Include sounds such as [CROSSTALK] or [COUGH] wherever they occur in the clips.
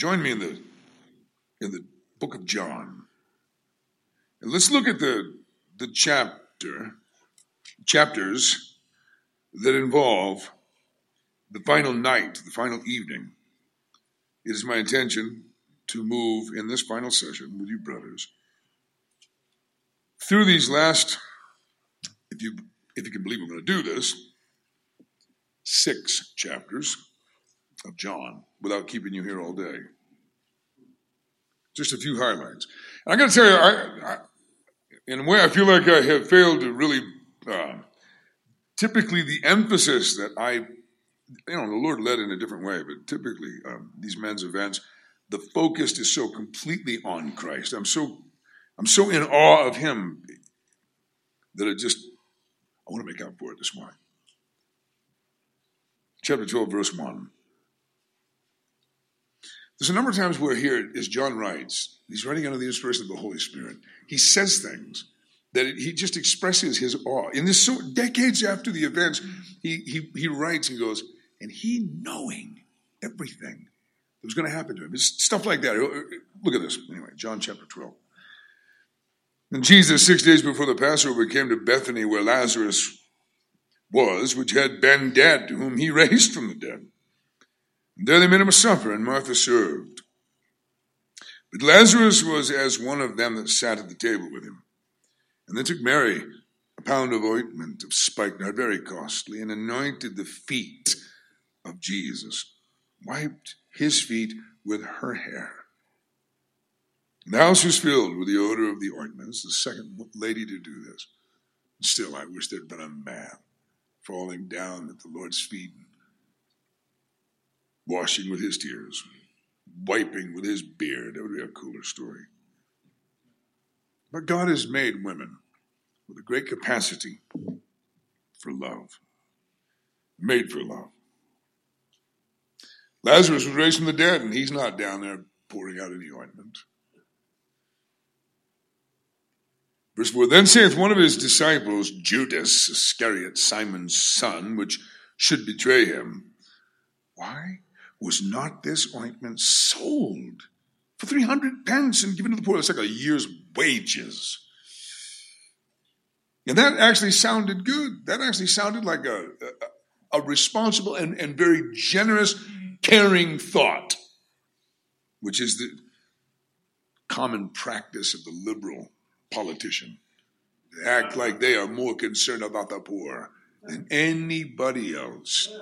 Join me in the in the book of John. And let's look at the the chapter chapters that involve the final night, the final evening. It is my intention to move in this final session with you brothers through these last if you if you can believe I'm going to do this six chapters of John without keeping you here all day. Just a few highlights. And I got to tell you, I, I, in a way, I feel like I have failed to really. Uh, typically, the emphasis that I, you know, the Lord led in a different way, but typically um, these men's events, the focus is so completely on Christ. I'm so, I'm so in awe of Him that it just, I want to make up for it this morning. Chapter 12, verse 1. There's a number of times where here, as John writes, he's writing under the inspiration of the Holy Spirit. He says things that it, he just expresses his awe. In this so, decades after the events, he, he, he writes and goes, and he knowing everything that was going to happen to him. It's stuff like that. Look at this. Anyway, John chapter 12. And Jesus, six days before the Passover, came to Bethany where Lazarus was, which had been dead, whom he [LAUGHS] raised from the dead. There they made him a supper, and Martha served. But Lazarus was as one of them that sat at the table with him. And they took Mary a pound of ointment of spikenard, very costly, and anointed the feet of Jesus, wiped his feet with her hair. And the house was filled with the odor of the ointments, the second lady to do this. Still, I wish there'd been a man falling down at the Lord's feet washing with his tears, wiping with his beard. That would be a cooler story. But God has made women with a great capacity for love, made for love. Lazarus was raised from the dead, and he's not down there pouring out any ointment. Verse 4 Then saith one of his disciples, Judas Iscariot, Simon's son, which should betray him, Why was not this ointment sold for 300 pence and given to the poor? That's like a year's wages. And that actually sounded good. That actually sounded like a, a, a responsible and, and very generous, caring thought, which is the common practice of the liberal politician. They act like they are more concerned about the poor than anybody else.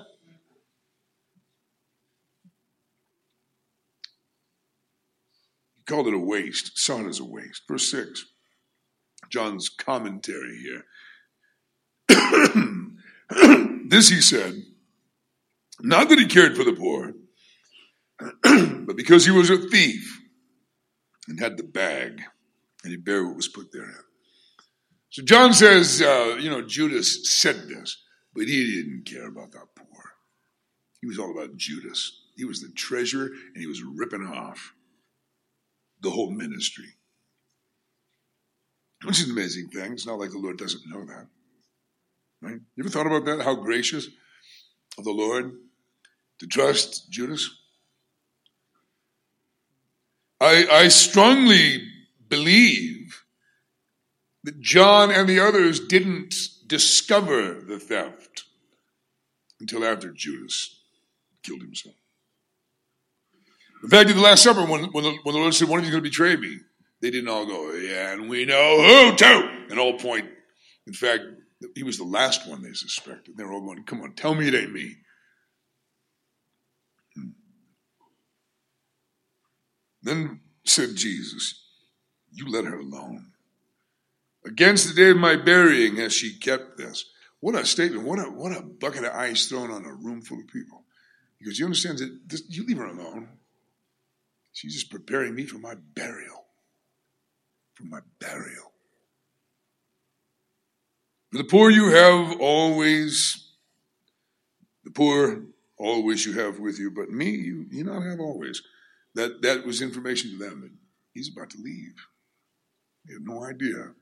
Called it a waste, saw it as a waste. Verse 6, John's commentary here. [CLEARS THROAT] this he said, not that he cared for the poor, [CLEARS THROAT] but because he was a thief and had the bag, and he bare what was put therein. So John says, uh, you know, Judas said this, but he didn't care about the poor. He was all about Judas. He was the treasurer, and he was ripping off the whole ministry. Which is an amazing thing. It's not like the Lord doesn't know that. Right? You ever thought about that? How gracious of the Lord to trust Judas? I, I strongly believe that John and the others didn't discover the theft until after Judas killed himself. In fact, in the Last Supper, when, when, the, when the Lord said, One of you going to betray me, they didn't all go, Yeah, and we know who too. And all point. In fact, he was the last one they suspected. They were all going, Come on, tell me it ain't me. Hmm. Then said Jesus, You let her alone. Against the day of my burying has she kept this. What a statement. What a, what a bucket of ice thrown on a room full of people. Because you understand that this, you leave her alone. She's just preparing me for my burial. For my burial. For the poor you have always, the poor always you have with you, but me you, you not have always. That, that was information to them that he's about to leave. They had no idea.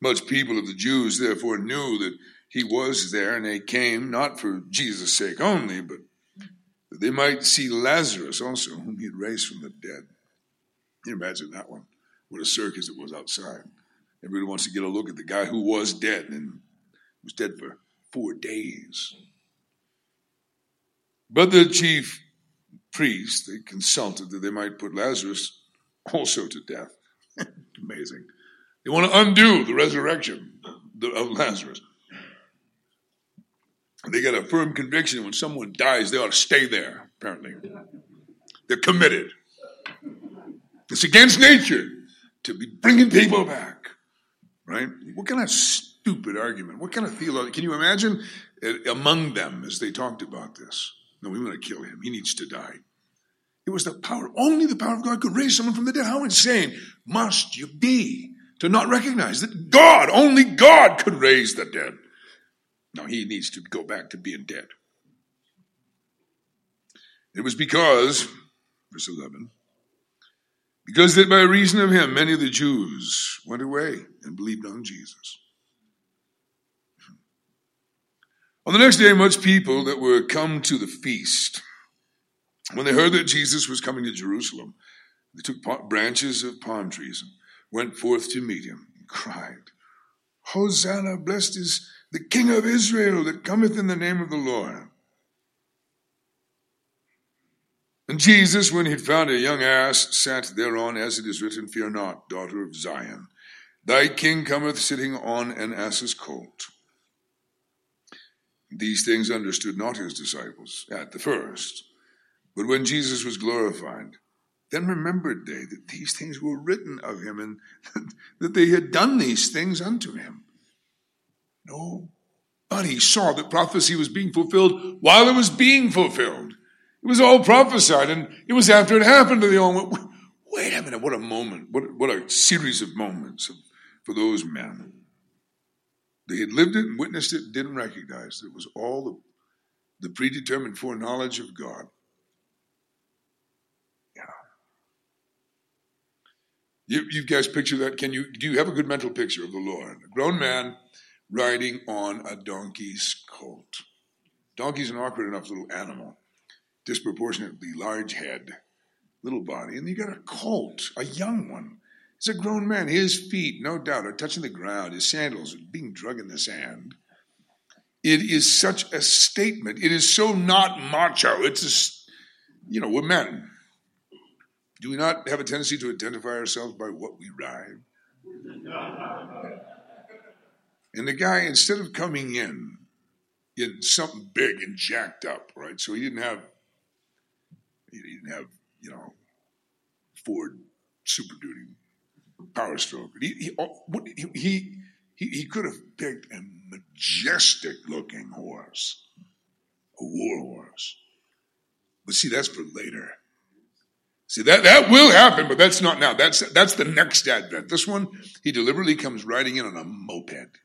Much people of the Jews therefore knew that he was there, and they came not for Jesus' sake only, but that they might see Lazarus also, whom he had raised from the dead. Can you imagine that one? What a circus it was outside. Everybody wants to get a look at the guy who was dead and was dead for four days. But the chief priests, they consulted that they might put Lazarus also to death. [LAUGHS] Amazing. They want to undo the resurrection of Lazarus. They got a firm conviction when someone dies, they ought to stay there, apparently. They're committed. It's against nature to be bringing people back, right? What kind of stupid argument? What kind of theology? Can you imagine eh, among them as they talked about this? No, we want to kill him. He needs to die. It was the power, only the power of God could raise someone from the dead. How insane must you be to not recognize that God, only God could raise the dead? No, he needs to go back to being dead. It was because, verse 11, because that by reason of him many of the Jews went away and believed on Jesus. On the next day, much people that were come to the feast when they heard that Jesus was coming to Jerusalem, they took branches of palm trees and went forth to meet him and cried, Hosanna, blessed is the King of Israel that cometh in the name of the Lord. And Jesus, when he had found a young ass, sat thereon, as it is written, Fear not, daughter of Zion. Thy king cometh sitting on an ass's colt. These things understood not his disciples at the first. But when Jesus was glorified, then remembered they that these things were written of him and [LAUGHS] that they had done these things unto him. No, but he saw that prophecy was being fulfilled while it was being fulfilled. It was all prophesied, and it was after it happened to the old. Wait a minute! What a moment! What what a series of moments for those men. They had lived it and witnessed it, and didn't recognize that it was all the, the predetermined foreknowledge of God. You, you guys picture that? Can you do you have a good mental picture of the Lord? A grown man riding on a donkey's colt. Donkey's an awkward enough little animal, disproportionately large head, little body, and you got a colt, a young one. He's a grown man. His feet, no doubt, are touching the ground. His sandals are being drug in the sand. It is such a statement. It is so not macho. It's a, you know, we're men. Do we not have a tendency to identify ourselves by what we ride? And the guy, instead of coming in in something big and jacked up, right? So he didn't have, he didn't have, you know, Ford Super Duty Power Stroke. He he, oh, he he he could have picked a majestic looking horse, a war horse. But see, that's for later. See, that, that will happen, but that's not now. That's, that's the next advent. This one, he deliberately comes riding in on a moped.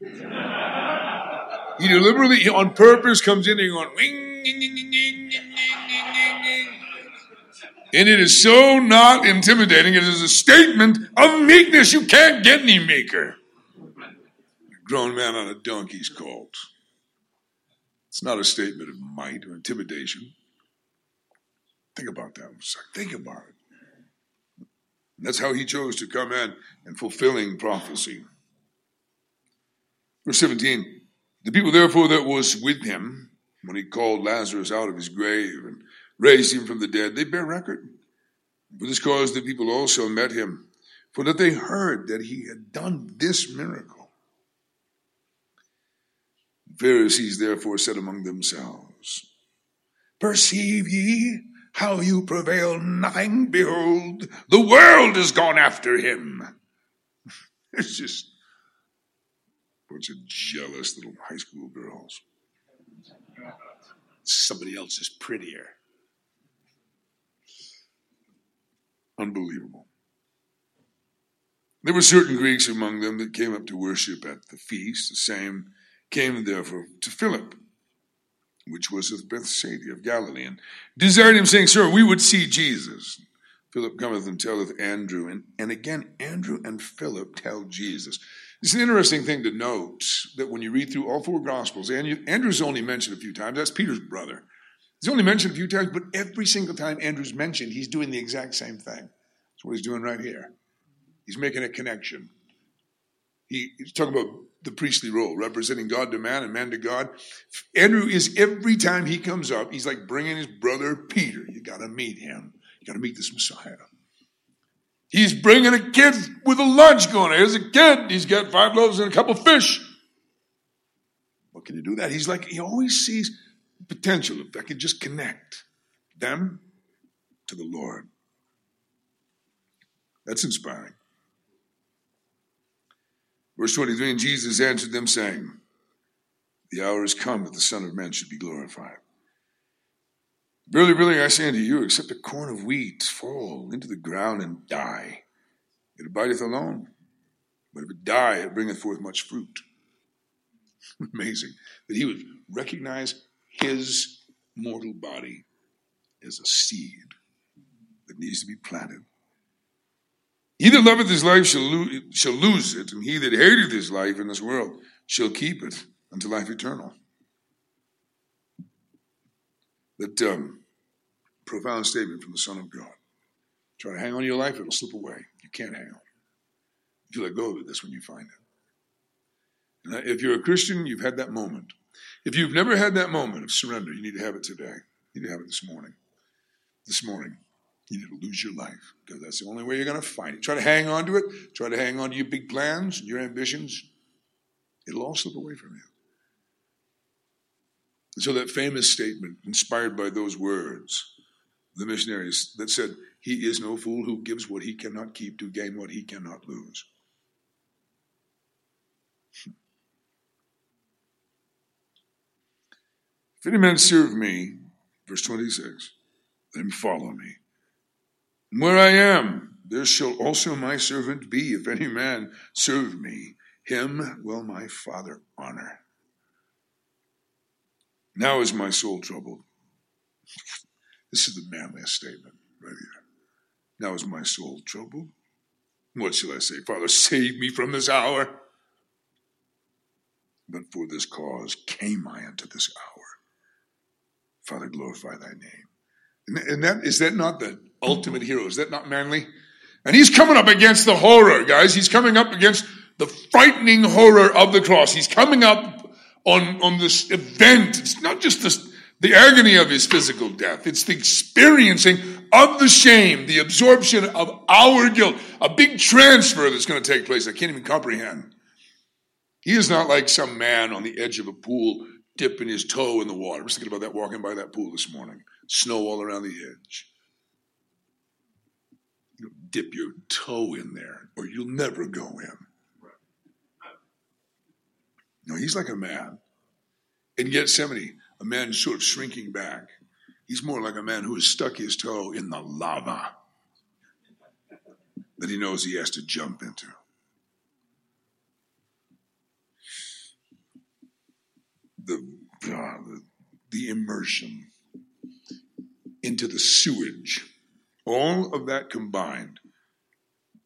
He deliberately, on purpose, comes in and going, wing, ding, ding, ding, ding, ding, ding, and it is so not intimidating. It is a statement of meekness. You can't get any meeker. A grown man on a donkey's colt. It's not a statement of might or intimidation. Think about that. Think about it. That's how he chose to come in and fulfilling prophecy. Verse 17 The people, therefore, that was with him when he called Lazarus out of his grave and raised him from the dead, they bear record. For this cause, the people also met him, for that they heard that he had done this miracle. The Pharisees therefore said among themselves, Perceive ye how you prevail nothing. Behold, the world is gone after him. [LAUGHS] It's just bunch of jealous little high school girls. Somebody else is prettier. Unbelievable. There were certain Greeks among them that came up to worship at the feast. The same came therefore to Philip which was of Bethsaida of Galilee, and desired him, saying, Sir, we would see Jesus. Philip cometh and telleth Andrew, and, and again Andrew and Philip tell Jesus. It's an interesting thing to note that when you read through all four Gospels, Andrew's only mentioned a few times. That's Peter's brother. He's only mentioned a few times, but every single time Andrew's mentioned, he's doing the exact same thing. That's what he's doing right here. He's making a connection. He, he's talking about the priestly role, representing God to man and man to God. Andrew is every time he comes up, he's like bringing his brother Peter. You got to meet him. You got to meet this Messiah. He's bringing a kid with a lunch going. Here's a kid. He's got five loaves and a couple fish. What can you do that? He's like, he always sees potential if I can just connect them to the Lord. That's inspiring. Verse 23 And Jesus answered them, saying, The hour is come that the Son of Man should be glorified. Verily, verily, I say unto you, except a corn of wheat fall into the ground and die, it abideth alone. But if it die, it bringeth forth much fruit. [LAUGHS] Amazing that he would recognize his mortal body as a seed that needs to be planted. He that loveth his life shall, lo- shall lose it, and he that hateth his life in this world shall keep it unto life eternal. That um, profound statement from the Son of God. Try to hang on to your life, it'll slip away. You can't hang on. If you let go of it, that's when you find it. And if you're a Christian, you've had that moment. If you've never had that moment of surrender, you need to have it today. You need to have it this morning. This morning, you need to lose your life because that's the only way you're going to find it. Try to hang on to it. Try to hang on to your big plans and your ambitions. It'll all slip away from you. So that famous statement, inspired by those words, the missionaries that said, He is no fool who gives what he cannot keep to gain what he cannot lose. If any man serve me, verse 26, let him follow me. And where I am, there shall also my servant be. If any man serve me, him will my Father honor. Now is my soul troubled. This is the manliest statement right here. Now is my soul troubled. What shall I say? Father, save me from this hour. But for this cause came I unto this hour. Father, glorify thy name. And, and that is that not the ultimate hero? Is that not manly? And he's coming up against the horror, guys. He's coming up against the frightening horror of the cross. He's coming up on, on this event. It's not just this, the agony of his physical death. It's the experiencing of the shame, the absorption of our guilt, a big transfer that's going to take place. I can't even comprehend. He is not like some man on the edge of a pool dipping his toe in the water. I was thinking about that walking by that pool this morning. Snow all around the edge. You dip your toe in there, or you'll never go in. No, he's like a man. In Gethsemane, a man sort of shrinking back. He's more like a man who has stuck his toe in the lava that he knows he has to jump into. The, uh, the, the immersion into the sewage, all of that combined,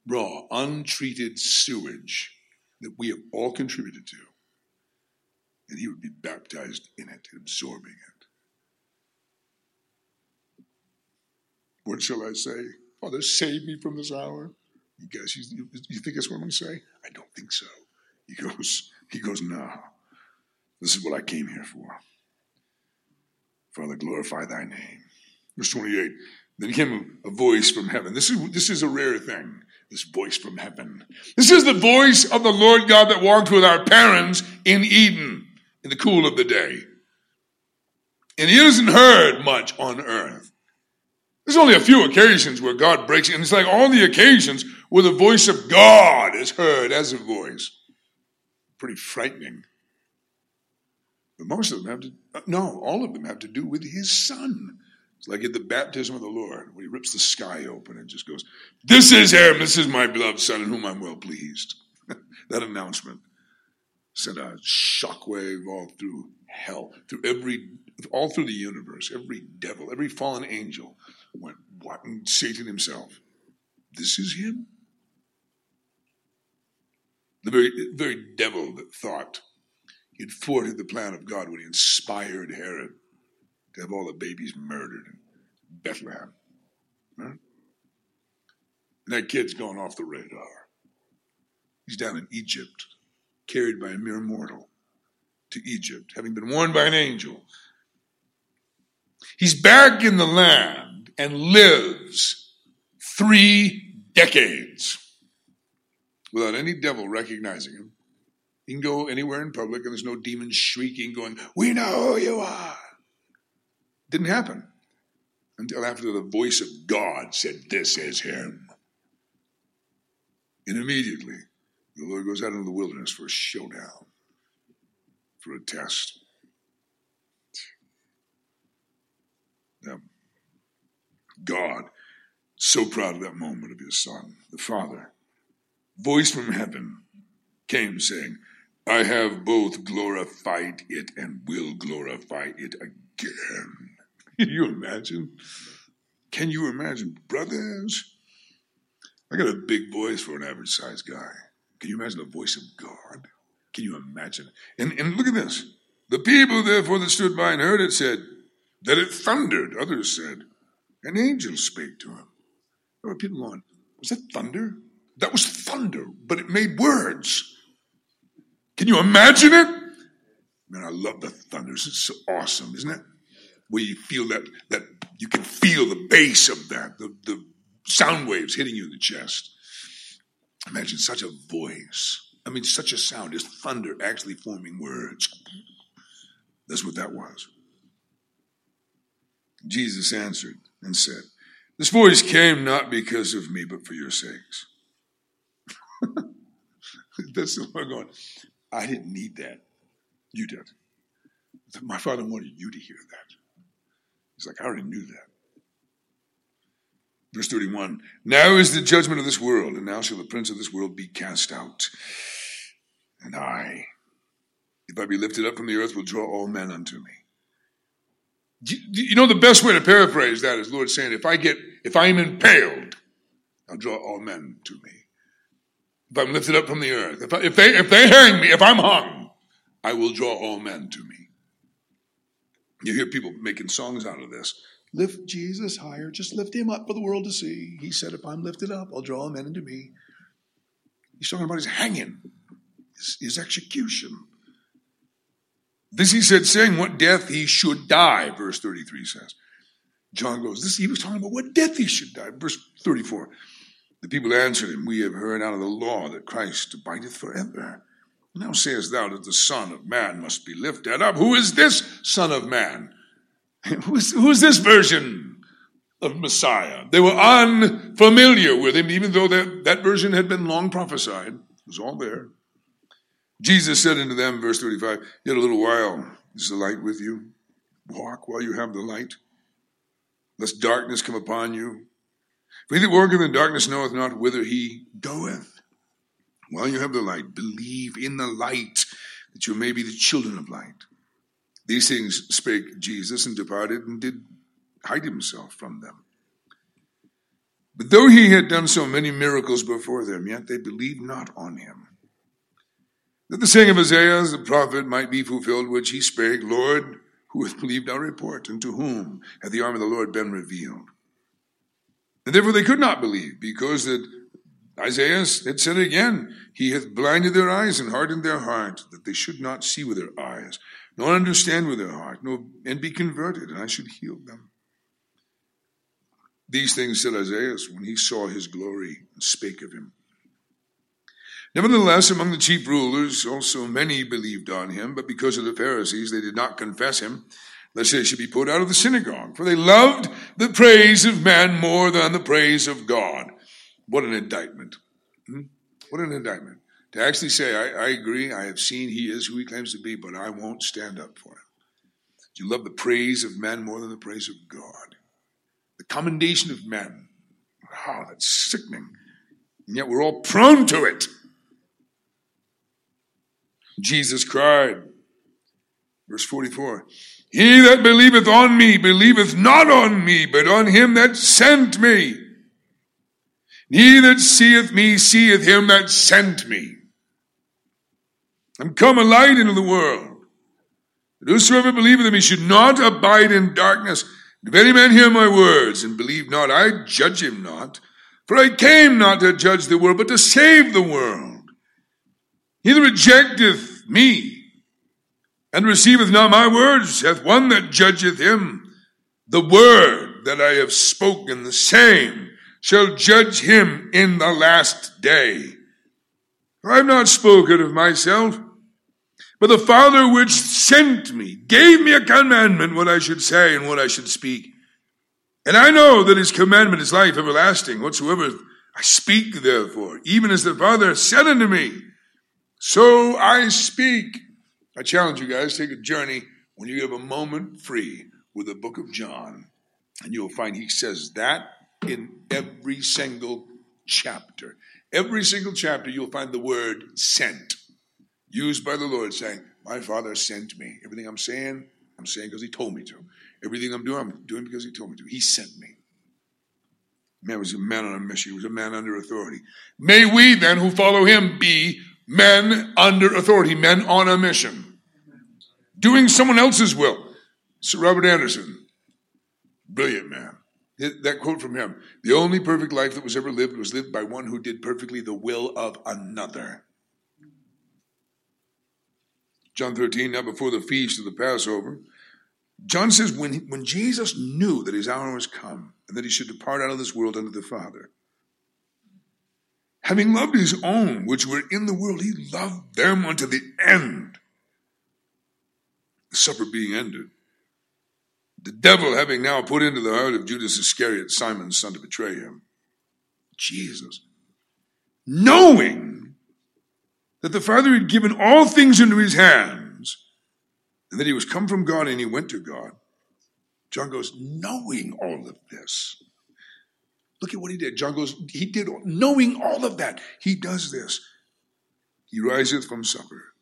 raw, untreated sewage that we have all contributed to and he would be baptized in it, absorbing it. What shall I say? Father, save me from this hour. You guys, you, you think that's what I'm going to say? I don't think so. He goes, he goes, no. This is what I came here for. Father, glorify thy name. Verse 28. Then came a voice from heaven. This is, this is a rare thing, this voice from heaven. This is the voice of the Lord God that walked with our parents in Eden in the cool of the day. And he isn't heard much on earth. There's only a few occasions where God breaks and it's like all the occasions where the voice of God is heard as a voice. Pretty frightening. But most of them have to, no, all of them have to do with his son. It's like at the baptism of the Lord, when he rips the sky open and just goes, This is him, this is my beloved son in whom I'm well pleased. [LAUGHS] that announcement sent a shockwave all through hell, through every, all through the universe. Every devil, every fallen angel went, what? And Satan himself. This is him? The very, very devil that thought he had thwarted the plan of God when he inspired Herod to have all the babies murdered in Bethlehem. Huh? And that kid's gone off the radar. He's down in Egypt, carried by a mere mortal to Egypt, having been warned by an angel. He's back in the land and lives three decades without any devil recognizing him. He can go anywhere in public and there's no demon shrieking, going, We know who you are. Didn't happen until after the voice of God said, This is him. And immediately, the Lord goes out into the wilderness for a showdown, for a test. Now, God, so proud of that moment of his son, the Father, voice from heaven came saying, I have both glorified it and will glorify it again. [LAUGHS] Can you imagine? Can you imagine, brothers? I got a big voice for an average sized guy. Can you imagine the voice of God? Can you imagine? And, and look at this. The people, therefore, that stood by and heard it said that it thundered. Others said, an angel spake to him. There were people going, was that thunder? That was thunder, but it made words. Can you imagine it? Man, I love the thunders. It's so awesome, isn't it? Where you feel that that you can feel the bass of that, the, the sound waves hitting you in the chest. Imagine such a voice. I mean, such a sound is thunder actually forming words. That's what that was. Jesus answered and said, This voice came not because of me, but for your sakes. [LAUGHS] That's the one going, I didn't need that. You did. My father wanted you to hear that. He's like, I already knew that. Verse 31 Now is the judgment of this world, and now shall the prince of this world be cast out. And I, if I be lifted up from the earth, will draw all men unto me. You know, the best way to paraphrase that is Lord saying, if I get, if I am impaled, I'll draw all men to me. If I'm lifted up from the earth, if, I, if they, if they hang me, if I'm hung, I will draw all men to me. You hear people making songs out of this. Lift Jesus higher, just lift him up for the world to see. He said, if I'm lifted up, I'll draw men into me. He's talking about his hanging, his, his execution. This he said, saying what death he should die, verse 33 says. John goes, this he was talking about what death he should die. Verse 34. The people answered him, We have heard out of the law that Christ abideth forever. Now sayest thou that the Son of Man must be lifted up. Who is this Son of Man? [LAUGHS] who, is, who is this version of Messiah? They were unfamiliar with him, even though that, that version had been long prophesied. It was all there. Jesus said unto them, verse 35, Yet a little while is the light with you. Walk while you have the light, lest darkness come upon you. For he that worketh in darkness knoweth not whither he goeth. While you have the light, believe in the light, that you may be the children of light. These things spake Jesus and departed and did hide himself from them. But though he had done so many miracles before them, yet they believed not on him that the saying of Isaiah the prophet might be fulfilled, which he spake, Lord, who hath believed our report, and to whom hath the arm of the Lord been revealed? And therefore they could not believe, because that Isaiah had said again, He hath blinded their eyes and hardened their heart, that they should not see with their eyes, nor understand with their heart, nor and be converted, and I should heal them. These things said Isaiah when he saw his glory and spake of him. Nevertheless, among the chief rulers also many believed on him, but because of the Pharisees they did not confess him, lest they should be put out of the synagogue. For they loved the praise of man more than the praise of God. What an indictment. Hmm? What an indictment. To actually say, I, I, agree, I have seen he is who he claims to be, but I won't stand up for him. You love the praise of men more than the praise of God. The commendation of men. Wow, that's sickening. And yet we're all prone to it. Jesus cried. Verse 44 He that believeth on me believeth not on me, but on him that sent me. He that seeth me seeth him that sent me. I'm come a light into the world, whosoever believeth in me should not abide in darkness. If any man hear my words and believe not, I judge him not. For I came not to judge the world, but to save the world. He that rejecteth me and receiveth not my words hath one that judgeth him. The word that I have spoken, the same shall judge him in the last day. I have not spoken of myself, but the Father which sent me gave me a commandment what I should say and what I should speak. And I know that his commandment is life everlasting. Whatsoever I speak, therefore, even as the Father said unto me, so I speak. I challenge you guys, take a journey when you have a moment free with the book of John, and you'll find he says that in every single chapter. Every single chapter, you'll find the word sent used by the Lord saying, My Father sent me. Everything I'm saying, I'm saying because He told me to. Everything I'm doing, I'm doing because He told me to. He sent me. Man was a man on a mission. He was a man under authority. May we then, who follow Him, be men under authority, men on a mission, doing someone else's will. Sir Robert Anderson, brilliant man. That quote from him The only perfect life that was ever lived was lived by one who did perfectly the will of another. John 13, now before the feast of the Passover, John says when, when Jesus knew that his hour was come and that he should depart out of this world unto the Father, having loved his own which were in the world, he loved them unto the end. The supper being ended, the devil having now put into the heart of Judas Iscariot, Simon's son, to betray him, Jesus, knowing that the Father had given all things into his hands, and that he was come from God and he went to God. John goes, knowing all of this. Look at what he did. John goes, he did, knowing all of that, he does this. He riseth from supper.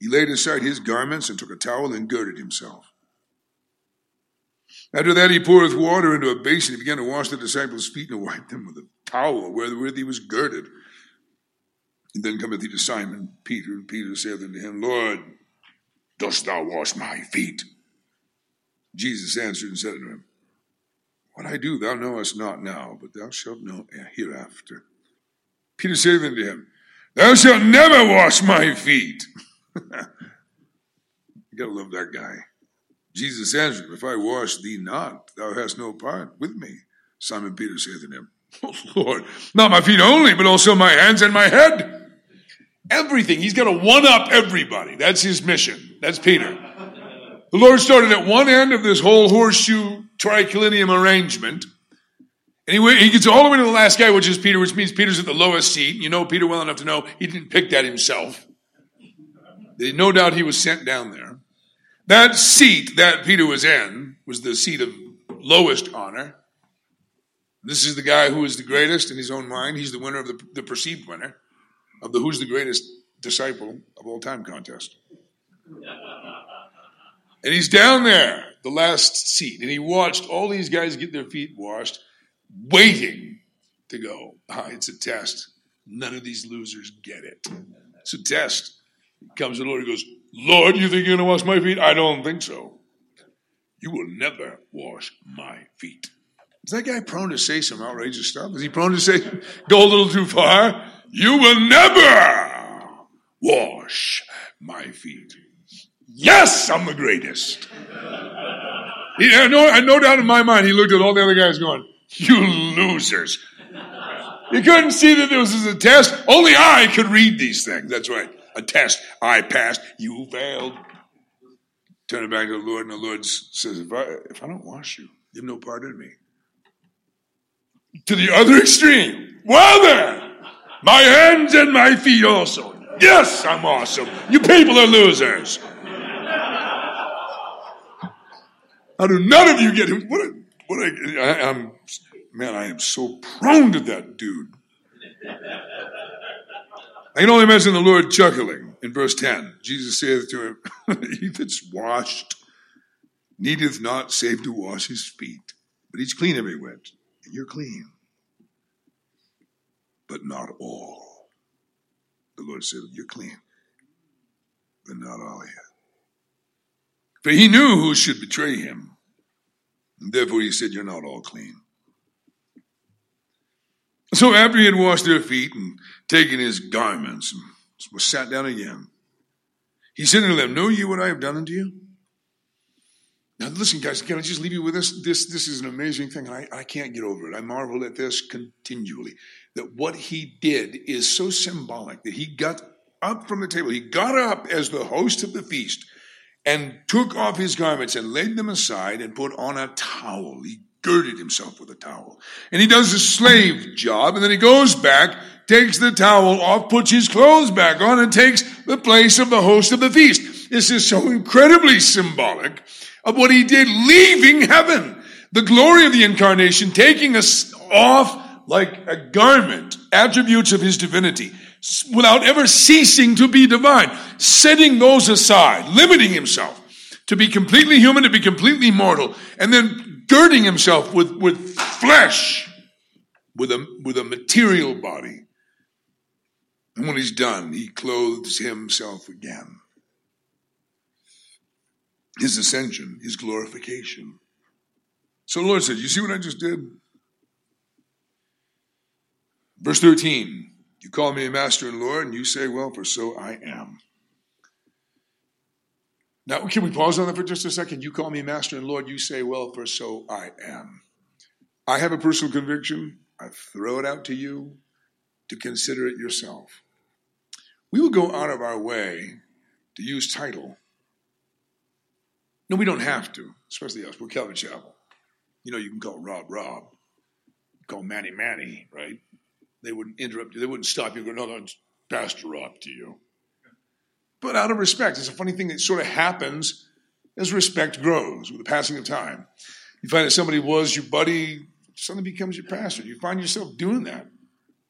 He laid aside his garments and took a towel and girded himself. After that, he poureth water into a basin. He began to wash the disciples' feet and [LAUGHS] wipe them with a towel wherewith he was girded. And then cometh he to Simon Peter, and Peter saith unto him, Lord, dost thou wash my feet? Jesus answered and said unto him, What I do thou knowest not now, but thou shalt know hereafter. Peter saith unto him, Thou shalt never wash my feet. [LAUGHS] you gotta love that guy. Jesus answered, If I wash thee not, thou hast no part with me. Simon Peter saith unto him, Oh [LAUGHS] Lord, not my feet only, but also my hands and my head. Everything. He's got to one up everybody. That's his mission. That's Peter. The Lord started at one end of this whole horseshoe triclinium arrangement. And he, he gets all the way to the last guy, which is Peter, which means Peter's at the lowest seat. You know Peter well enough to know he didn't pick that himself. No doubt he was sent down there. That seat that Peter was in was the seat of lowest honor. This is the guy who is the greatest in his own mind. He's the winner of the, the perceived winner of the Who's the Greatest Disciple of All Time contest. And he's down there, the last seat, and he watched all these guys get their feet washed, waiting to go. Ah, it's a test. None of these losers get it. It's a test. He comes to the Lord, he goes, Lord, you think you're going to wash my feet? I don't think so. You will never wash my feet. Is that guy prone to say some outrageous stuff? Is he prone to say, go a little too far? You will never wash my feet. Yes, I'm the greatest. I, I no doubt in my mind, he looked at all the other guys going, You losers. He couldn't see that this was a test. Only I could read these things. That's right. A test. I passed. You failed. Turn it back to the Lord, and the Lord says, If I, if I don't wash you, you have no part in me. To the other extreme. Well then, my hands and my feet also. Yes, I'm awesome. You people are losers. How do none of you get him? What? A, what? A, I, I'm man. I am so prone to that dude. I can only imagine the Lord chuckling in verse 10. Jesus saith to him, [LAUGHS] He that's washed needeth not save to wash his feet, but he's clean everywhere, and you're clean but not all. The Lord said, You're clean, but not all yet. For he knew who should betray him. And therefore he said, You're not all clean. So after he had washed their feet and taken his garments and was sat down again, he said unto them, Know you what I have done unto you? Now listen, guys, can I just leave you with this? This, this is an amazing thing. I, I can't get over it. I marvel at this continually. That what he did is so symbolic that he got up from the table. He got up as the host of the feast and took off his garments and laid them aside and put on a towel. He girded himself with a towel. And he does a slave job and then he goes back, takes the towel off, puts his clothes back on and takes the place of the host of the feast. This is so incredibly symbolic of what he did leaving heaven. The glory of the incarnation taking us off like a garment, attributes of his divinity without ever ceasing to be divine, setting those aside, limiting himself to be completely human, to be completely mortal, and then girding himself with, with flesh, with a, with a material body. And when he's done, he clothes himself again. His ascension, his glorification. So the Lord said, You see what I just did? Verse 13 you call me a master and Lord, and you say, Well, for so I am. Now, can we pause on that for just a second? You call me master and Lord, you say, Well, for so I am. I have a personal conviction. I throw it out to you to consider it yourself. We will go out of our way to use title. No, we don't have to, especially us. We're Calvary Chapel. You know, you can call Rob Rob, call Manny Manny, right? They wouldn't interrupt you. They wouldn't stop you go, no, no, Pastor up to you. But out of respect, it's a funny thing that sort of happens as respect grows with the passing of time. You find that somebody was your buddy, suddenly becomes your pastor. You find yourself doing that.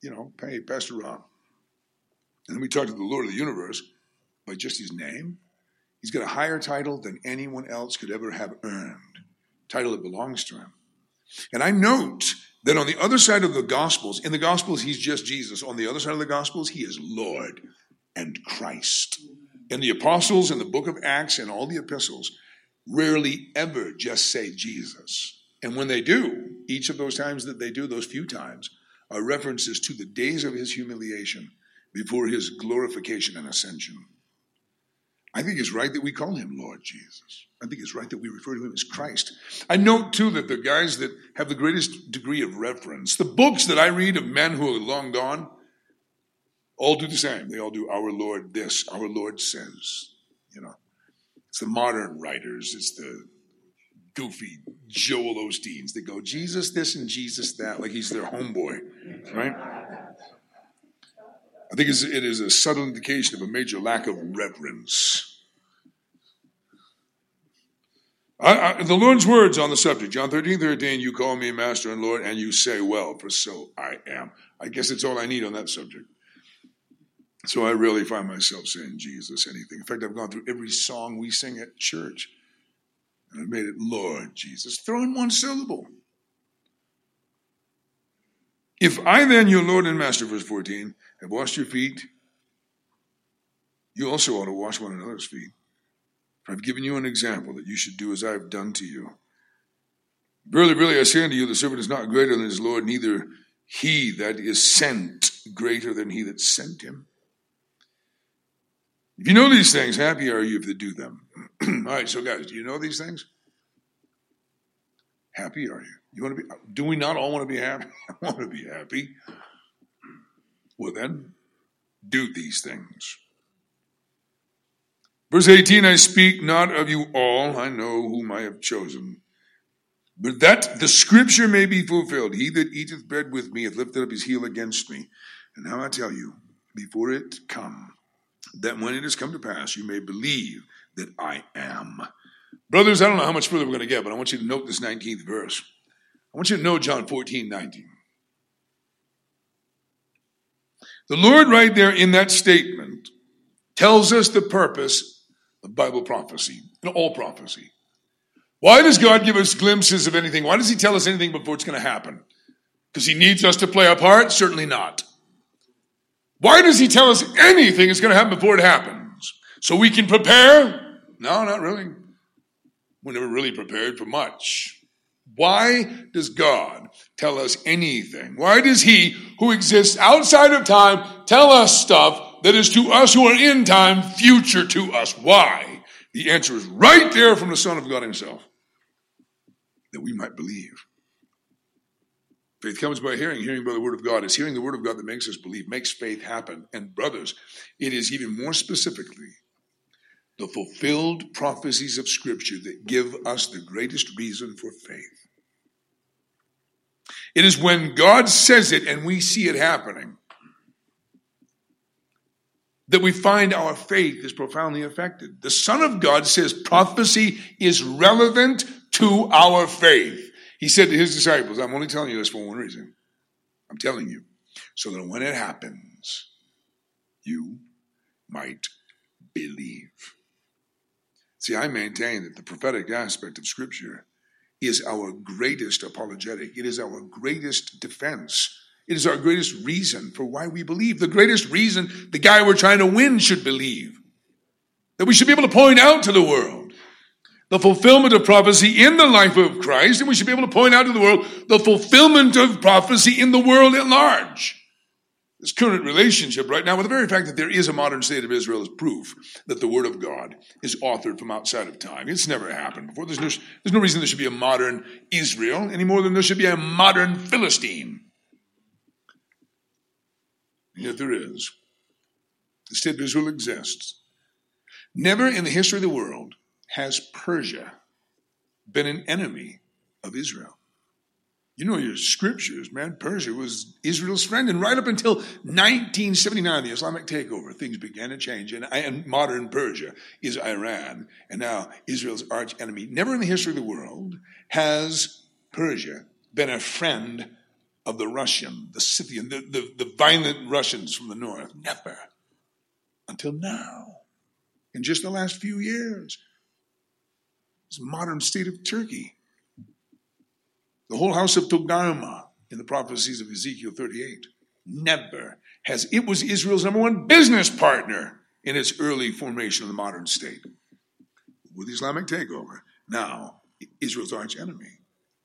You know, hey, Pastor Rob. And then we talk to the Lord of the universe by just his name. He's got a higher title than anyone else could ever have earned, title that belongs to him. And I note that on the other side of the Gospels, in the Gospels, he's just Jesus. On the other side of the Gospels, he is Lord and Christ. In the Apostles, in the book of Acts, and all the epistles, rarely ever just say Jesus. And when they do, each of those times that they do, those few times, are references to the days of his humiliation before his glorification and ascension. I think it's right that we call him Lord Jesus. I think it's right that we refer to him as Christ. I note too that the guys that have the greatest degree of reverence, the books that I read of men who are long gone, all do the same. They all do our Lord this, our Lord says. You know, it's the modern writers, it's the goofy Joel Osteens that go Jesus this and Jesus that, like he's their homeboy, right? I think it is a subtle indication of a major lack of reverence. I, I, the Lord's words on the subject, John 13, 13, you call me master and Lord, and you say, well, for so I am. I guess it's all I need on that subject. So I really find myself saying Jesus, anything. In fact, I've gone through every song we sing at church, and I've made it Lord Jesus. Throw in one syllable. If I then, your Lord and Master, verse 14, have washed your feet, you also ought to wash one another's feet. For I've given you an example that you should do as I have done to you. Verily, verily, I say unto you, the servant is not greater than his Lord, neither he that is sent greater than he that sent him. If you know these things, happy are you if you do them. [CLEARS THROAT] All right, so guys, do you know these things? Happy are you? You want to be? Do we not all want to be happy? [LAUGHS] I want to be happy. Well, then, do these things. Verse 18 I speak not of you all, I know whom I have chosen. But that the scripture may be fulfilled He that eateth bread with me hath lifted up his heel against me. And now I tell you, before it come, that when it has come to pass, you may believe that I am. Brothers, I don't know how much further we're going to get, but I want you to note this 19th verse. I want you to know John 14, 19. The Lord, right there in that statement, tells us the purpose of Bible prophecy and all prophecy. Why does God give us glimpses of anything? Why does He tell us anything before it's going to happen? Because He needs us to play a part? Certainly not. Why does He tell us anything is going to happen before it happens? So we can prepare? No, not really. We're never really prepared for much. Why does God tell us anything? Why does He, who exists outside of time, tell us stuff that is to us who are in time future to us? Why? The answer is right there from the Son of God Himself that we might believe. Faith comes by hearing, hearing by the Word of God. It's hearing the Word of God that makes us believe, makes faith happen. And, brothers, it is even more specifically the fulfilled prophecies of Scripture that give us the greatest reason for faith. It is when God says it and we see it happening that we find our faith is profoundly affected. The Son of God says prophecy is relevant to our faith. He said to his disciples, I'm only telling you this for one reason. I'm telling you so that when it happens, you might believe. See, I maintain that the prophetic aspect of Scripture is our greatest apologetic, it is our greatest defense. It is our greatest reason for why we believe. The greatest reason the guy we're trying to win should believe. That we should be able to point out to the world the fulfillment of prophecy in the life of Christ, and we should be able to point out to the world the fulfillment of prophecy in the world at large. This current relationship right now, with the very fact that there is a modern state of Israel, is proof that the Word of God is authored from outside of time. It's never happened before. There's no, there's no reason there should be a modern Israel any more than there should be a modern Philistine. And yet there is. The state of Israel exists. Never in the history of the world has Persia been an enemy of Israel. You know your scriptures, man. Persia was Israel's friend. And right up until 1979, the Islamic takeover, things began to change. And, modern Persia is Iran. And now Israel's arch enemy. Never in the history of the world has Persia been a friend of the Russian, the Scythian, the, the, the violent Russians from the north. Never. Until now. In just the last few years. This modern state of Turkey the whole house of Togarmah in the prophecies of Ezekiel 38 never has, it was Israel's number one business partner in its early formation of the modern state. With Islamic takeover, now Israel's arch enemy,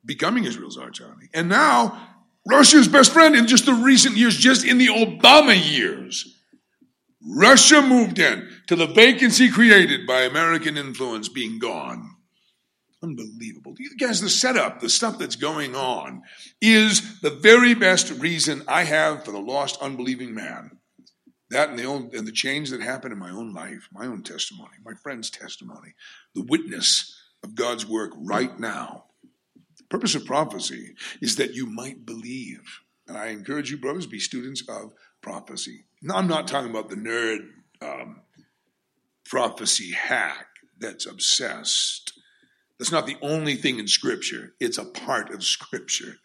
becoming Israel's arch enemy. And now Russia's best friend in just the recent years, just in the Obama years. Russia moved in to the vacancy created by American influence being gone. Unbelievable. You guys, the setup, the stuff that's going on is the very best reason I have for the lost, unbelieving man. That and the, old, and the change that happened in my own life, my own testimony, my friend's testimony, the witness of God's work right now. The purpose of prophecy is that you might believe. And I encourage you, brothers, be students of prophecy. Now, I'm not talking about the nerd um, prophecy hack that's obsessed that's not the only thing in Scripture. It's a part of Scripture.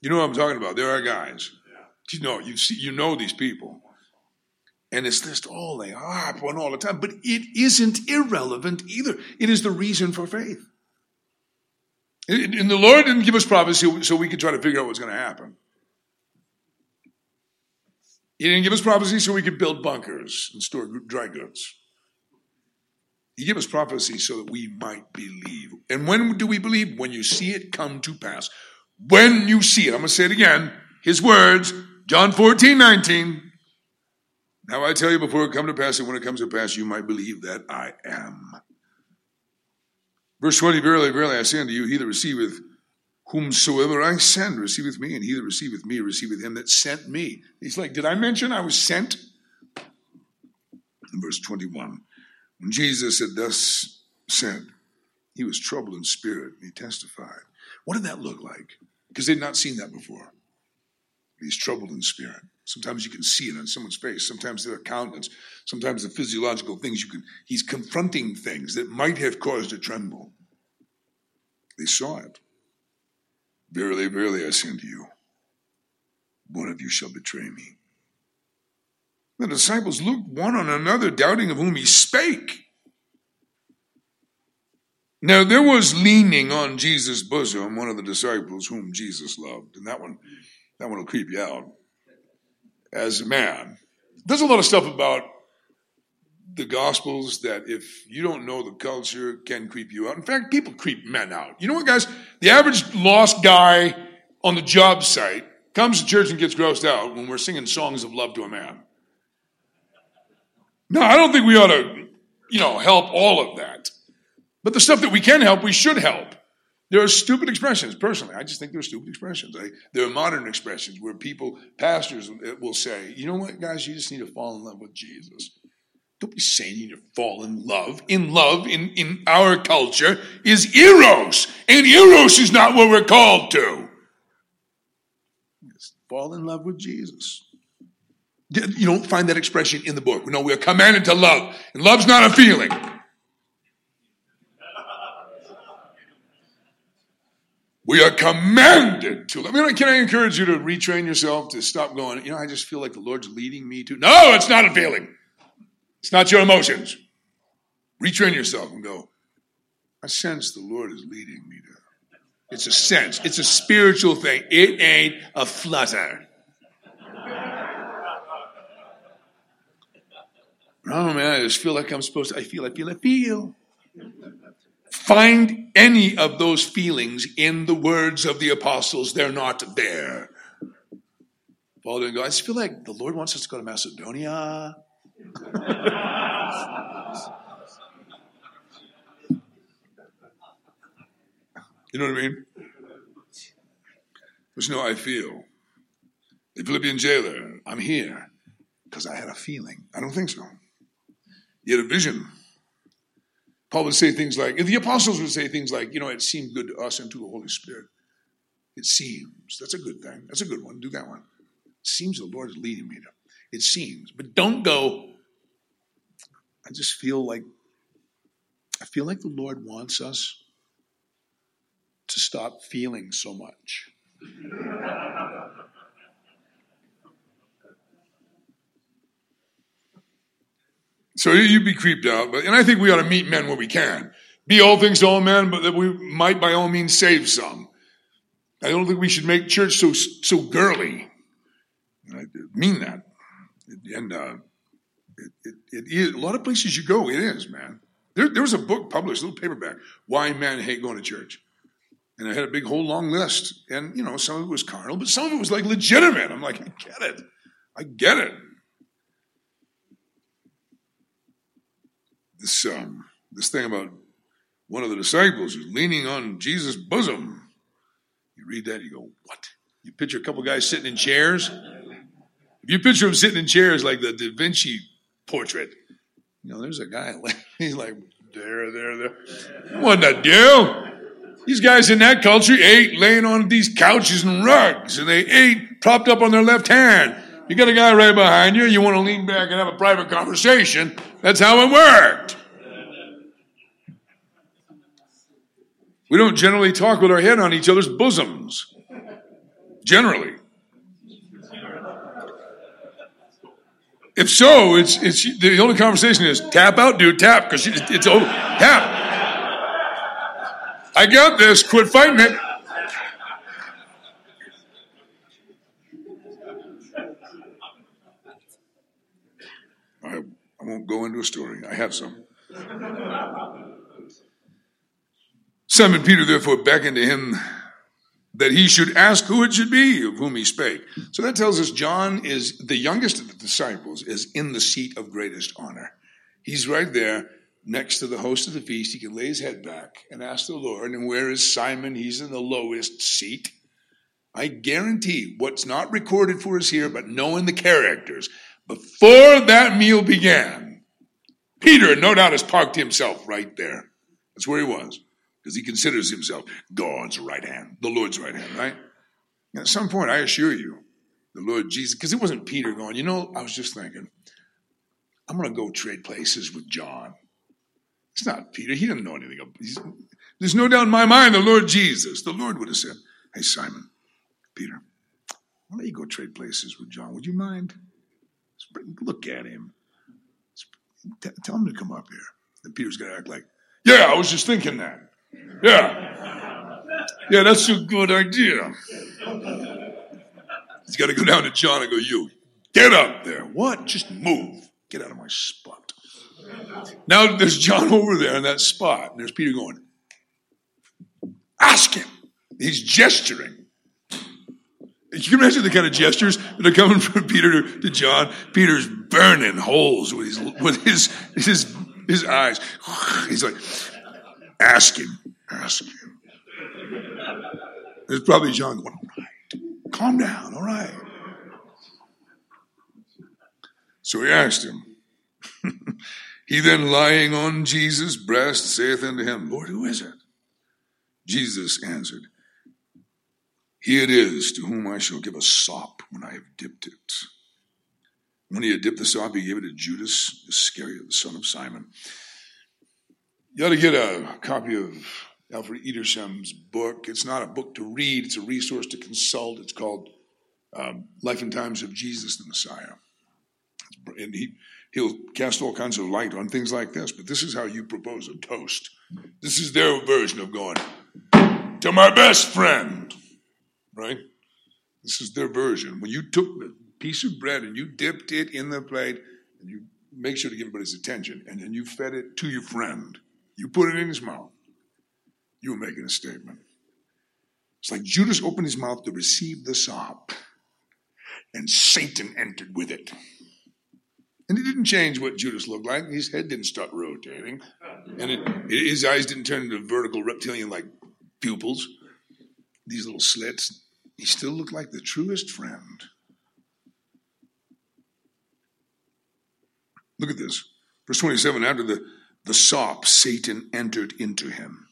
You know what I'm talking about? There are guys. You know, you see, you know these people, and it's just all they harp on all the time. But it isn't irrelevant either. It is the reason for faith. And the Lord didn't give us prophecy so we could try to figure out what's going to happen. He didn't give us prophecy so we could build bunkers and store dry goods. He gave us prophecy so that we might believe. And when do we believe? When you see it come to pass. When you see it. I'm going to say it again. His words, John 14, 19. Now I tell you before it come to pass, and when it comes to pass, you might believe that I am. Verse 20, Verily, verily, I say unto you, he that receiveth whomsoever I send receiveth me, and he that receiveth me receiveth him that sent me. He's like, Did I mention I was sent? verse 21. When Jesus had thus said, he was troubled in spirit. And he testified. What did that look like? Because they'd not seen that before. He's troubled in spirit. Sometimes you can see it on someone's face. Sometimes their countenance. Sometimes the physiological things you can. He's confronting things that might have caused a tremble. They saw it. Verily, verily, I say unto you, one of you shall betray me. The disciples looked one on another, doubting of whom he spake. Now there was leaning on Jesus' bosom one of the disciples whom Jesus loved, and that one, that one will creep you out. As a man, there's a lot of stuff about the Gospels that if you don't know the culture, can creep you out. In fact, people creep men out. You know what, guys? The average lost guy on the job site comes to church and gets grossed out when we're singing songs of love to a man. No, I don't think we ought to, you know, help all of that. But the stuff that we can help, we should help. There are stupid expressions, personally. I just think they're stupid expressions. I, there are modern expressions where people, pastors, will say, you know what, guys, you just need to fall in love with Jesus. Don't be saying you need to fall in love. In love, in, in our culture, is eros. And eros is not what we're called to. Just fall in love with Jesus. You don't find that expression in the book. No, we're commanded to love. And love's not a feeling. We are commanded to love. I mean, can I encourage you to retrain yourself to stop going, you know, I just feel like the Lord's leading me to. No, it's not a feeling. It's not your emotions. Retrain yourself and go, I sense the Lord is leading me to. It's a sense, it's a spiritual thing. It ain't a flutter. Oh man, I just feel like I'm supposed to. I feel, I feel, I feel. Find any of those feelings in the words of the apostles. They're not there. Paul didn't go, I just feel like the Lord wants us to go to Macedonia. you know what I mean? There's no I feel. The Philippian jailer, I'm here because I had a feeling. I don't think so. He had a vision. Paul would say things like, the apostles would say things like, you know, it seemed good to us and to the Holy Spirit. It seems. That's a good thing. That's a good one. Do that one. It seems the Lord is leading me to. It seems. But don't go, I just feel like I feel like the Lord wants us to stop feeling so much. So you'd be creeped out, but and I think we ought to meet men where we can. Be all things to all men, but that we might by all means save some. I don't think we should make church so so girly. I mean that. And uh, it, it, it is a lot of places you go. It is, man. There, there was a book published, a little paperback, "Why Men Hate Going to Church," and I had a big whole long list. And you know, some of it was carnal, but some of it was like legitimate. I'm like, I get it, I get it. This um, this thing about one of the disciples who's leaning on Jesus' bosom. You read that, you go, what? You picture a couple guys sitting in chairs. If you picture them sitting in chairs like the Da Vinci portrait. You know, there's a guy, [LAUGHS] he's like, there, there, there. What the deal? These guys in that culture ate laying on these couches and rugs, and they ate propped up on their left hand. You got a guy right behind you, you want to lean back and have a private conversation. That's how it worked. We don't generally talk with our head on each other's bosoms. Generally. If so, it's it's the only conversation is tap out, dude, tap because it's over. Tap. I got this. Quit fighting it. I, I won't go into a story. I have some. Simon Peter therefore beckoned to him that he should ask who it should be of whom he spake. So that tells us John is the youngest of the disciples, is in the seat of greatest honor. He's right there next to the host of the feast. He can lay his head back and ask the Lord. And where is Simon? He's in the lowest seat. I guarantee what's not recorded for us here, but knowing the characters, before that meal began, Peter no doubt has parked himself right there. That's where he was because he considers himself God's right hand, the Lord's right hand, right? And at some point, I assure you, the Lord Jesus, because it wasn't Peter going, you know, I was just thinking, I'm going to go trade places with John. It's not Peter. He didn't know anything. He's, there's no doubt in my mind the Lord Jesus. The Lord would have said, Hey, Simon, Peter, why don't you go trade places with John? Would you mind? Look at him. Tell him to come up here. And Peter's going to act like, Yeah, I was just thinking that. Yeah. Yeah, that's a good idea. He's got to go down to John and go, You, get up there. What? Just move. Get out of my spot. Now there's John over there in that spot, and there's Peter going, Ask him. He's gesturing. You can imagine the kind of gestures that are coming from Peter to, to John. Peter's burning holes with his, with his, his, his eyes. He's like, ask him, ask him. There's probably John going, all right, calm down, all right. So he asked him. [LAUGHS] he then lying on Jesus' breast saith unto him, Lord, who is it? Jesus answered, He it is to whom I shall give a sop when I have dipped it. When he had dipped the sop, he gave it to Judas Iscariot, the son of Simon. You ought to get a copy of Alfred Edersheim's book. It's not a book to read, it's a resource to consult. It's called um, Life and Times of Jesus the Messiah. And he, he'll cast all kinds of light on things like this, but this is how you propose a toast. This is their version of going, to my best friend, right? This is their version. When you took the piece of bread and you dipped it in the plate, and you make sure to give everybody's attention, and then you fed it to your friend, you put it in his mouth, you were making a statement. It's like Judas opened his mouth to receive the sop, and Satan entered with it. And it didn't change what Judas looked like. His head didn't start rotating. And it, his eyes didn't turn into vertical reptilian like pupils, these little slits. He still looked like the truest friend. Look at this. Verse 27 after the, the sop, Satan entered into him.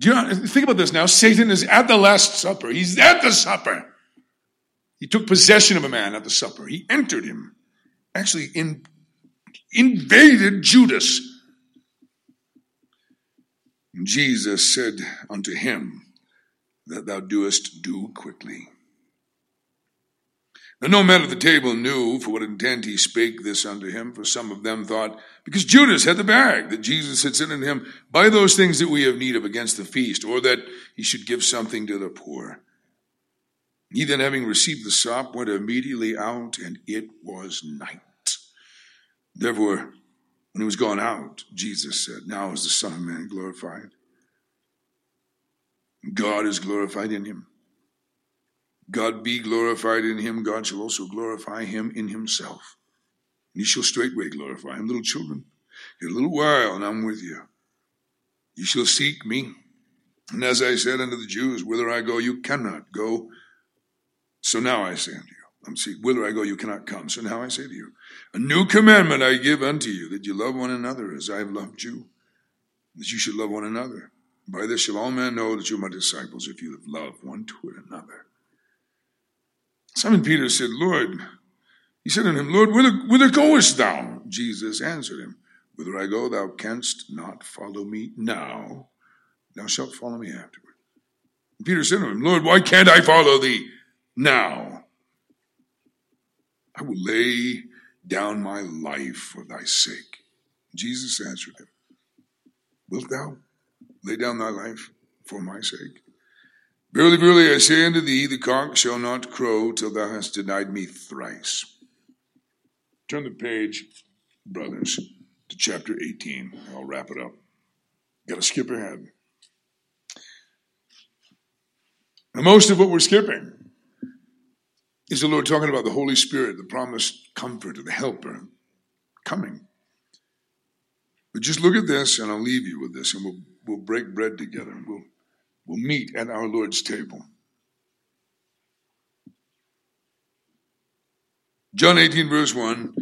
Do you know, think about this now. Satan is at the Last Supper. He's at the supper. He took possession of a man at the supper. He entered him. Actually, in, invaded Judas. And Jesus said unto him, That thou doest do quickly. And no man at the table knew for what intent he spake this unto him, for some of them thought, because Judas had the bag, that Jesus had said unto him, Buy those things that we have need of against the feast, or that he should give something to the poor. He then, having received the sop, went immediately out, and it was night. Therefore, when he was gone out, Jesus said, Now is the Son of Man glorified. God is glorified in him. God be glorified in him, God shall also glorify him in himself. And he shall straightway glorify him. Little children, in a little while, and I'm with you. You shall seek me. And as I said unto the Jews, whither I go, you cannot go. So now I say unto you, I'm saying, whither I go, you cannot come. So now I say to you, a new commandment I give unto you, that you love one another as I have loved you, that you should love one another. By this shall all men know that you are my disciples, if you have love one to another. Simon Peter said, Lord, he said unto him, Lord, whither, whither goest thou? Jesus answered him, Whither I go, thou canst not follow me now. Thou shalt follow me afterward. And Peter said to him, Lord, why can't I follow thee now? I will lay down my life for thy sake. Jesus answered him, Wilt thou lay down thy life for my sake? Verily, verily, I say unto thee, the cock shall not crow till thou hast denied me thrice. Turn the page, brothers, to chapter 18. I'll wrap it up. Got to skip ahead. Most of what we're skipping is the Lord talking about the Holy Spirit, the promised comforter, the helper coming. But just look at this, and I'll leave you with this, and we'll, we'll break bread together, we'll, we'll meet at our Lord's table. John 18, verse 1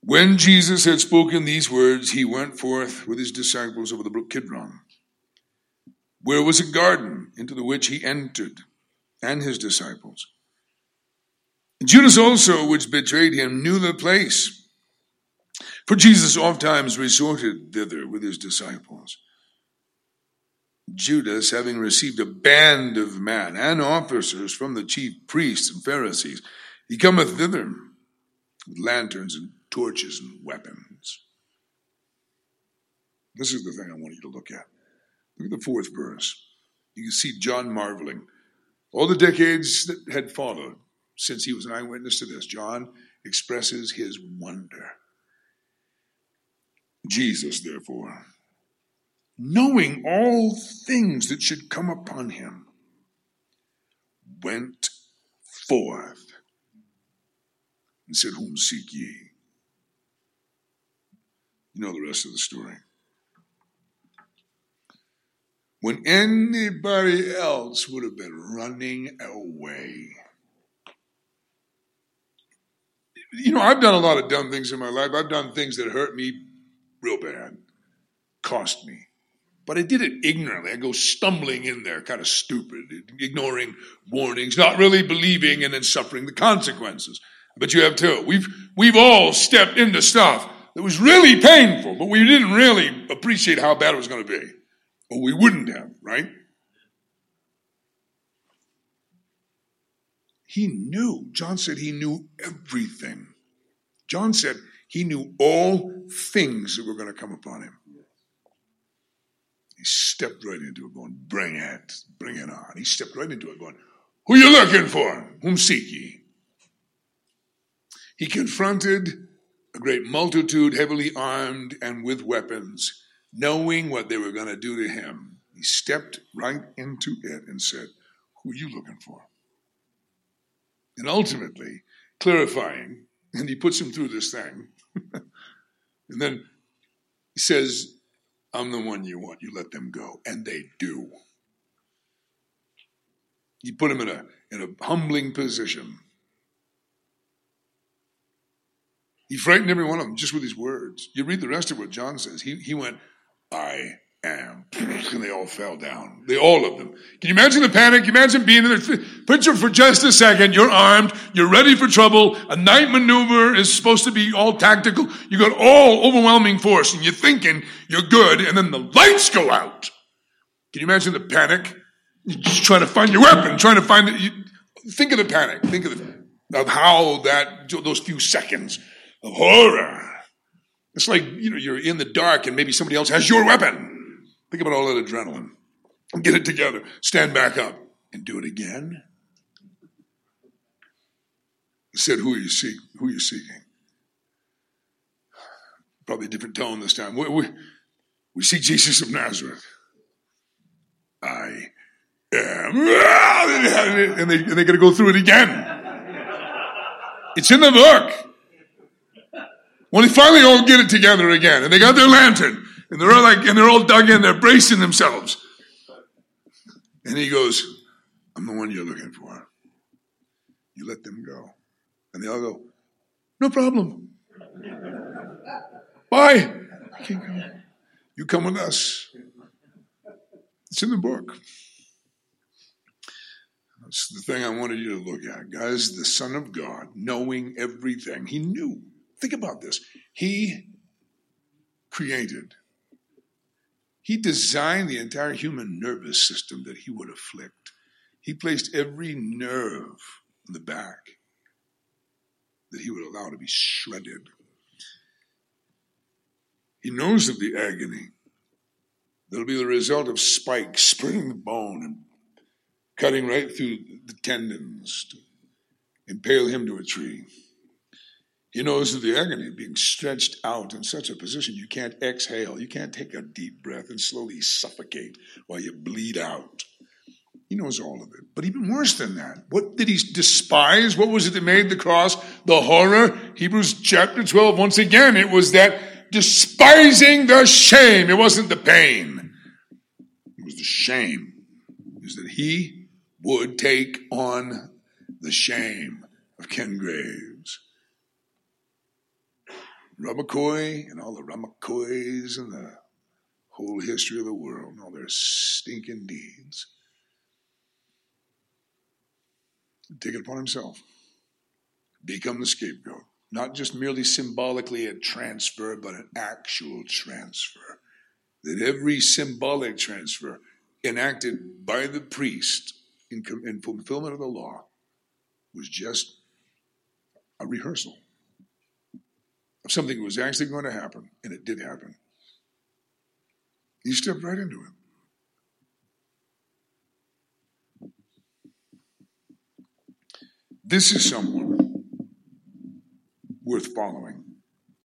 When Jesus had spoken these words, he went forth with his disciples over the brook Kidron, where was a garden into the which he entered, and his disciples. Judas also, which betrayed him, knew the place. For Jesus oft times resorted thither with his disciples. Judas, having received a band of men and officers from the chief priests and Pharisees, he cometh thither with lanterns and torches and weapons. This is the thing I want you to look at. Look at the fourth verse. You can see John marveling. All the decades that had followed, since he was an eyewitness to this, John expresses his wonder. Jesus, therefore, knowing all things that should come upon him, went forth and said, Whom seek ye? You know the rest of the story. When anybody else would have been running away. You know, I've done a lot of dumb things in my life. I've done things that hurt me real bad, cost me. But I did it ignorantly. I go stumbling in there, kind of stupid, ignoring warnings, not really believing, and then suffering the consequences. But you have too. We've, we've all stepped into stuff that was really painful, but we didn't really appreciate how bad it was going to be. Or we wouldn't have, right? He knew. John said he knew everything. John said he knew all things that were going to come upon him. He stepped right into it, going, Bring it, bring it on. He stepped right into it, going, Who are you looking for? Whom seek ye? He confronted a great multitude, heavily armed and with weapons, knowing what they were going to do to him. He stepped right into it and said, Who are you looking for? And ultimately, clarifying, and he puts him through this thing. [LAUGHS] and then he says, I'm the one you want. You let them go. And they do. You put them in a, in a humbling position. He frightened every one of them just with his words. You read the rest of what John says. He, he went, I. [CLEARS THROAT] And they all fell down. They, all of them. Can you imagine the panic? Can you imagine being in there? Picture for just a second. You're armed. You're ready for trouble. A night maneuver is supposed to be all tactical. You got all overwhelming force and you're thinking you're good. And then the lights go out. Can you imagine the panic? You're just trying to find your weapon, trying to find it. You, think of the panic. Think of, the, of how that, those few seconds of horror. It's like, you know, you're in the dark and maybe somebody else has your weapon. Think about all that adrenaline. Get it together. Stand back up and do it again. He said, Who are you seeking? Who are you seeking? Probably a different tone this time. We, we, we see Jesus of Nazareth. I am. And they, and they got to go through it again. It's in the book. When they finally all get it together again, and they got their lantern, and they're all like, and they're all dug in, they're bracing themselves. And he goes, I'm the one you're looking for. You let them go. And they all go, No problem. Bye. You come with us. It's in the book. That's the thing I wanted you to look at, guys. The Son of God, knowing everything. He knew. Think about this. He created he designed the entire human nervous system that he would afflict. He placed every nerve in the back that he would allow to be shredded. He knows of the agony that'll be the result of spikes splitting the bone and cutting right through the tendons to impale him to a tree. He knows the agony of being stretched out in such a position you can't exhale. You can't take a deep breath and slowly suffocate while you bleed out. He knows all of it. But even worse than that, what did he despise? What was it that made the cross the horror? Hebrews chapter 12, once again, it was that despising the shame. It wasn't the pain, it was the shame. Is that he would take on the shame of Ken Graves Ramakoy and all the Ramakoys and the whole history of the world and all their stinking deeds. Take it upon himself. Become the scapegoat. Not just merely symbolically a transfer, but an actual transfer. That every symbolic transfer enacted by the priest in, in fulfillment of the law was just a rehearsal something was actually going to happen, and it did happen. He stepped right into it. This is someone worth following.